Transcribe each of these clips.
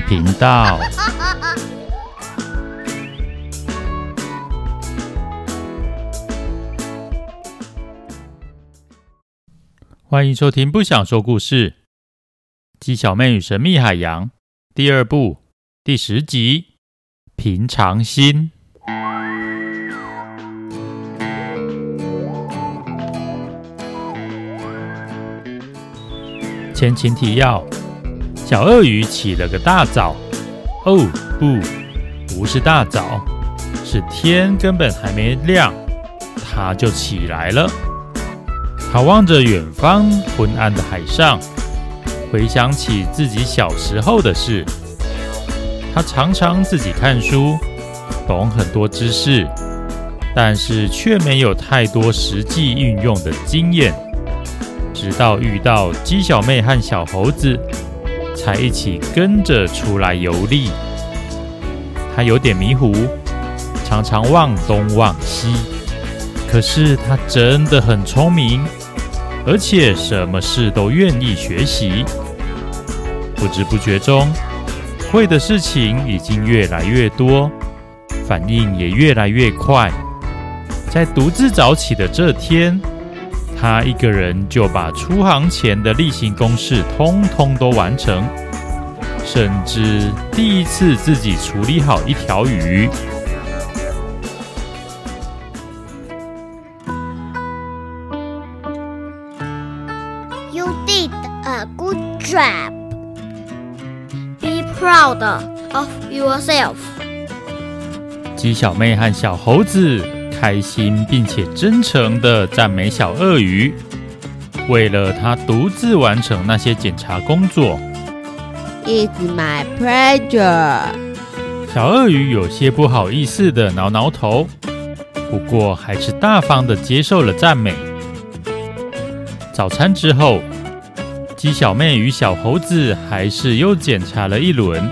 频道。欢迎收听《不想说故事》，鸡小妹与神秘海洋第二部第十集《平常心》。前情提要：小鳄鱼起了个大早。哦，不，不是大早，是天根本还没亮，它就起来了。它望着远方昏暗的海上，回想起自己小时候的事。他常常自己看书，懂很多知识，但是却没有太多实际运用的经验。直到遇到鸡小妹和小猴子，才一起跟着出来游历。他有点迷糊，常常忘东忘西。可是他真的很聪明，而且什么事都愿意学习。不知不觉中，会的事情已经越来越多，反应也越来越快。在独自早起的这天，他一个人就把出航前的例行公事通通都完成，甚至第一次自己处理好一条鱼。You did a good job. Be proud of yourself。鸡小妹和小猴子开心并且真诚地赞美小鳄鱼，为了他独自完成那些检查工作。It's my pleasure。小鳄鱼有些不好意思的挠挠头，不过还是大方的接受了赞美。早餐之后。鸡小妹与小猴子还是又检查了一轮，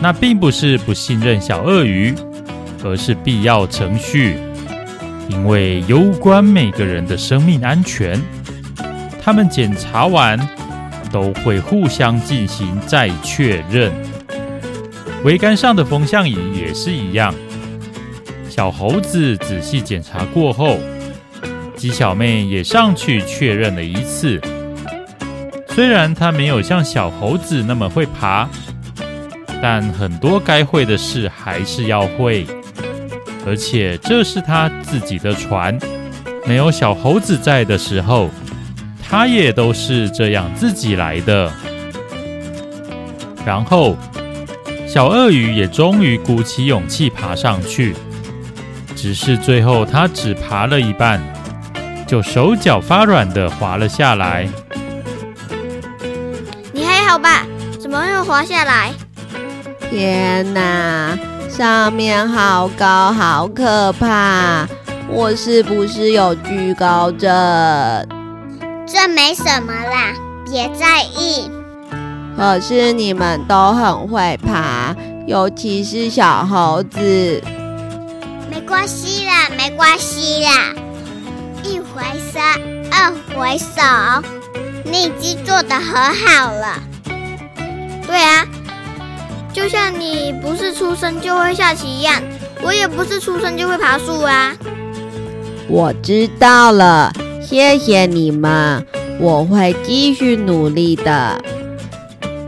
那并不是不信任小鳄鱼，而是必要程序，因为攸关每个人的生命安全。他们检查完都会互相进行再确认。桅杆上的风向仪也是一样。小猴子仔细检查过后，鸡小妹也上去确认了一次。虽然他没有像小猴子那么会爬，但很多该会的事还是要会。而且这是他自己的船，没有小猴子在的时候，他也都是这样自己来的。然后，小鳄鱼也终于鼓起勇气爬上去，只是最后他只爬了一半，就手脚发软的滑了下来。你还好吧，怎么又滑下来？天哪，上面好高，好可怕！我是不是有惧高症？这没什么啦，别在意。可是你们都很会爬，尤其是小猴子。没关系啦，没关系啦。一回生，二回熟，你已经做得很好了。对啊，就像你不是出生就会下棋一样，我也不是出生就会爬树啊。我知道了，谢谢你们，我会继续努力的。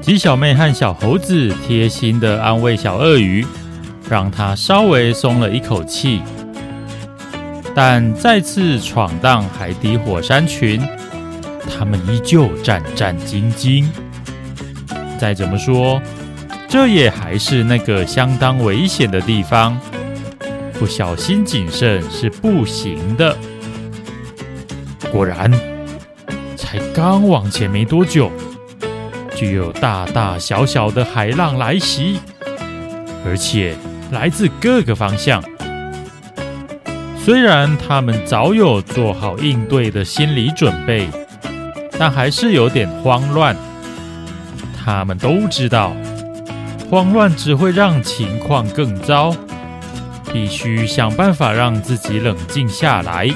鸡小妹和小猴子贴心的安慰小鳄鱼，让他稍微松了一口气。但再次闯荡海底火山群，他们依旧战战兢兢。再怎么说，这也还是那个相当危险的地方，不小心谨慎是不行的。果然，才刚往前没多久，就有大大小小的海浪来袭，而且来自各个方向。虽然他们早有做好应对的心理准备，但还是有点慌乱。他们都知道，慌乱只会让情况更糟，必须想办法让自己冷静下来。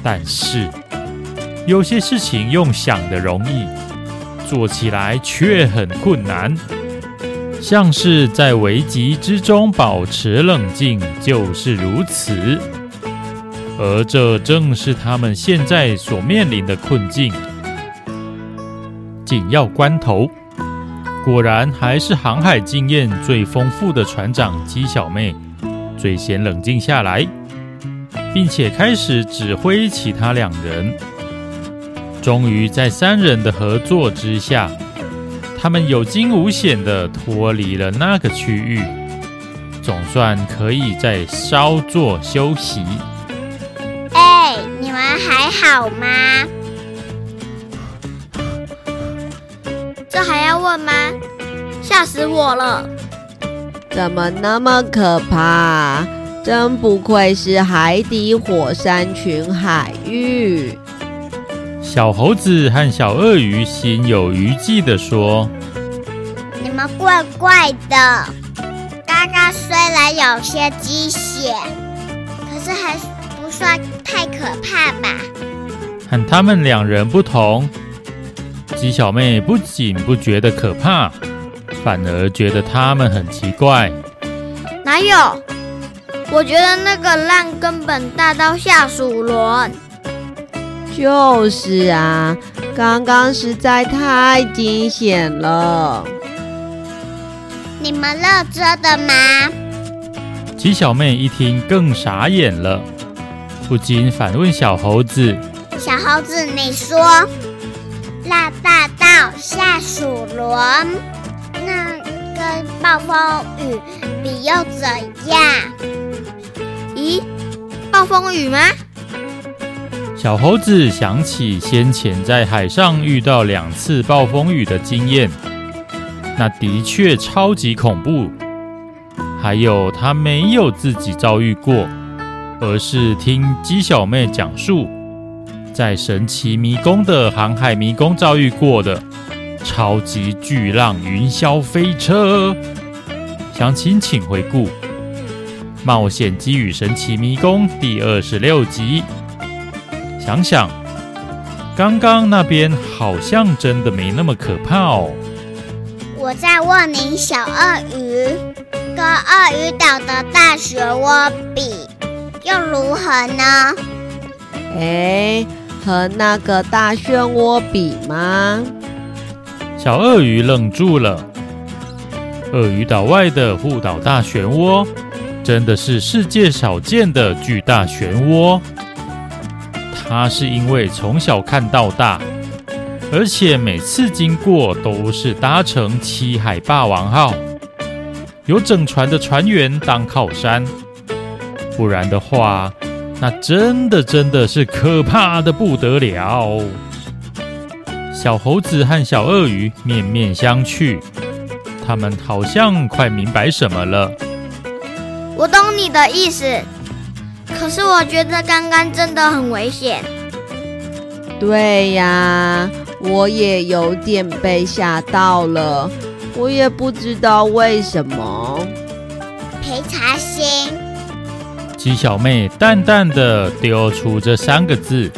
但是，有些事情用想的容易，做起来却很困难，像是在危急之中保持冷静就是如此。而这正是他们现在所面临的困境。紧要关头，果然还是航海经验最丰富的船长鸡小妹最先冷静下来，并且开始指挥其他两人。终于在三人的合作之下，他们有惊无险地脱离了那个区域，总算可以再稍作休息。哎，你们还好吗？这还要问吗？吓死我了！怎么那么可怕？真不愧是海底火山群海域。小猴子和小鳄鱼心有余悸地说：“你们怪怪的。刚刚虽然有些鸡血，可是还不算太可怕吧？”和他们两人不同。鸡小妹不仅不觉得可怕，反而觉得他们很奇怪。哪有？我觉得那个浪根本大到下属轮。就是啊，刚刚实在太惊险了。你们乐真的吗？鸡小妹一听更傻眼了，不禁反问小猴子：“小猴子，你说？”浪大到下鼠轮，那跟暴风雨比又怎样？咦，暴风雨吗？小猴子想起先前在海上遇到两次暴风雨的经验，那的确超级恐怖。还有他没有自己遭遇过，而是听鸡小妹讲述。在神奇迷宫的航海迷宫遭遇过的超级巨浪云霄飞车，详情请回顾《冒险机与神奇迷宫》第二十六集。想想，刚刚那边好像真的没那么可怕哦。我在问您，小鳄鱼跟鳄鱼岛的大漩涡比，又如何呢？哎。和那个大漩涡比吗？小鳄鱼愣住了。鳄鱼岛外的护岛大漩涡，真的是世界少见的巨大漩涡。它是因为从小看到大，而且每次经过都是搭乘七海霸王号，有整船的船员当靠山，不然的话。那真的真的是可怕的不得了。小猴子和小鳄鱼面面相觑，他们好像快明白什么了。我懂你的意思，可是我觉得刚刚真的很危险。对呀，我也有点被吓到了，我也不知道为什么。平常心。鸡小妹淡淡的丢出这三个字：“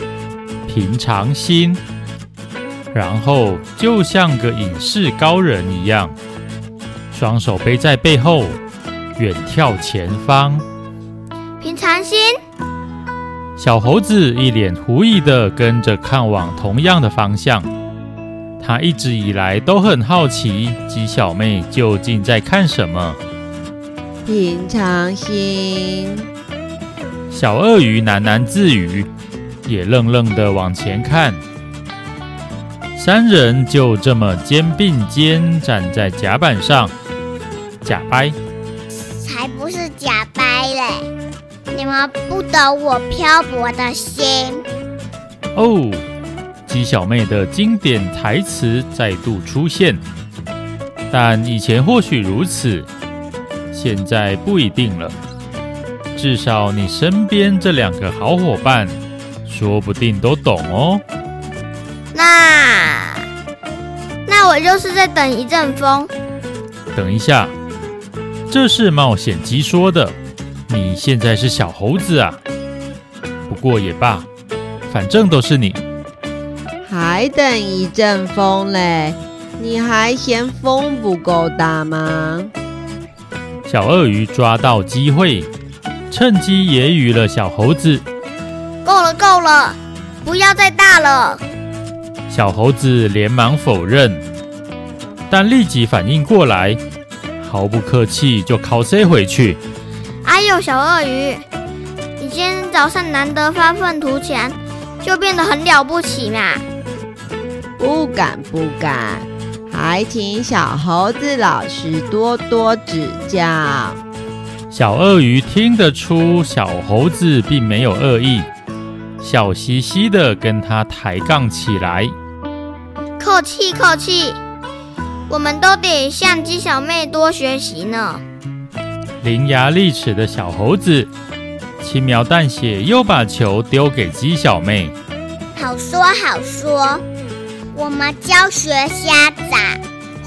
平常心。”然后就像个隐士高人一样，双手背在背后，远眺前方。平常心。小猴子一脸狐疑的跟着看往同样的方向。他一直以来都很好奇，鸡小妹究竟在看什么。平常心。小鳄鱼喃喃自语，也愣愣的往前看。三人就这么肩并肩站在甲板上，假掰。才不是假掰嘞！你们不懂我漂泊的心。哦，鸡小妹的经典台词再度出现，但以前或许如此，现在不一定了。至少你身边这两个好伙伴，说不定都懂哦。那那我就是在等一阵风。等一下，这是冒险鸡说的。你现在是小猴子啊。不过也罢，反正都是你。还等一阵风嘞，你还嫌风不够大吗？小鳄鱼抓到机会，趁机揶揄了小猴子：“够了，够了，不要再大了。”小猴子连忙否认，但立即反应过来，毫不客气就靠塞回去。哎呦，小鳄鱼，你今天早上难得发愤图强，就变得很了不起嘛？不敢不敢，还请小猴子老师多多指教。小鳄鱼听得出小猴子并没有恶意，笑嘻嘻的跟他抬杠起来。客气客气，我们都得向鸡小妹多学习呢。伶牙俐齿的小猴子轻描淡写又把球丢给鸡小妹。好说好说，我们教学相长，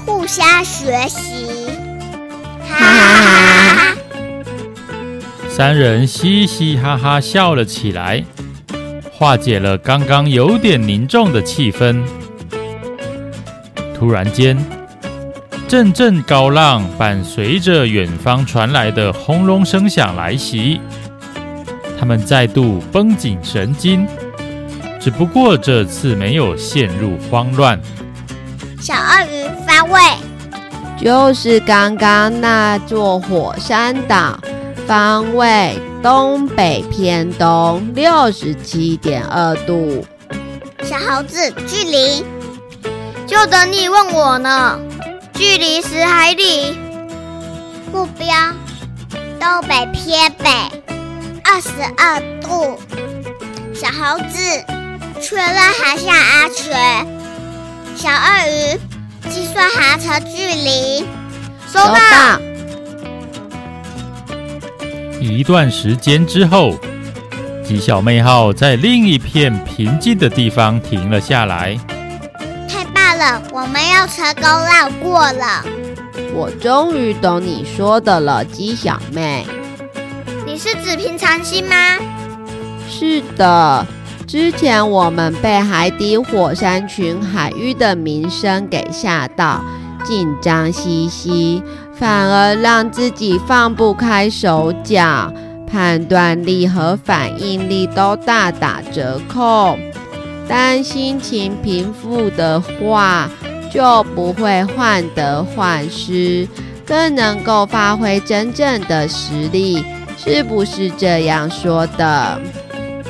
互相学习。哈哈！三人嘻嘻哈哈笑了起来，化解了刚刚有点凝重的气氛。突然间，阵阵高浪伴随着远方传来的轰隆声响来袭，他们再度绷紧神经。只不过这次没有陷入慌乱。小鳄鱼方位就是刚刚那座火山岛，方位东北偏东六十七点二度。小猴子，距离。就等你问我呢，距离十海里，目标东北偏北二十二度。小猴子确认航向安全。小鳄鱼计算航程距离，收到。一段时间之后，鸡小妹号在另一片平静的地方停了下来。太棒了我们要成功绕过了。我终于懂你说的了，鸡小妹。你是指平常心吗？是的，之前我们被海底火山群海域的名声给吓到，紧张兮兮，反而让自己放不开手脚，判断力和反应力都大打折扣。当心情平复的话，就不会患得患失，更能够发挥真正的实力，是不是这样说的？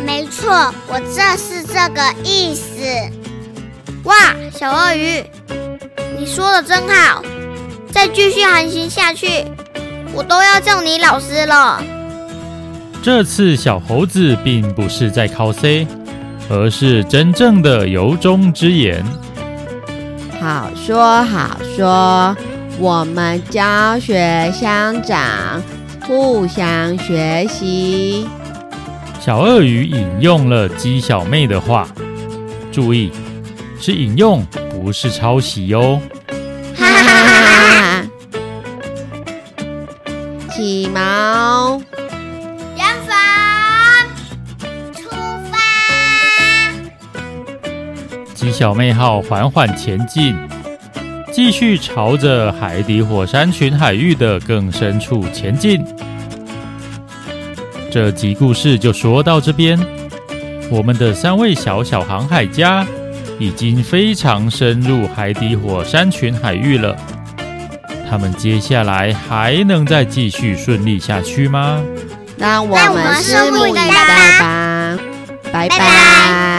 没错，我正是这个意思。哇，小鳄鱼，你说的真好！再继续航行下去，我都要叫你老师了。这次小猴子并不是在靠 C。而是真正的由衷之言。好说好说，我们教学相长，互相学习。小鳄鱼引用了鸡小妹的话，注意，是引用，不是抄袭哟。哈哈哈！起毛。鸡小妹号缓缓前进，继续朝着海底火山群海域的更深处前进。这集故事就说到这边。我们的三位小小航海家已经非常深入海底火山群海域了。他们接下来还能再继续顺利下去吗？让我们拭目以待吧。拜拜。拜拜。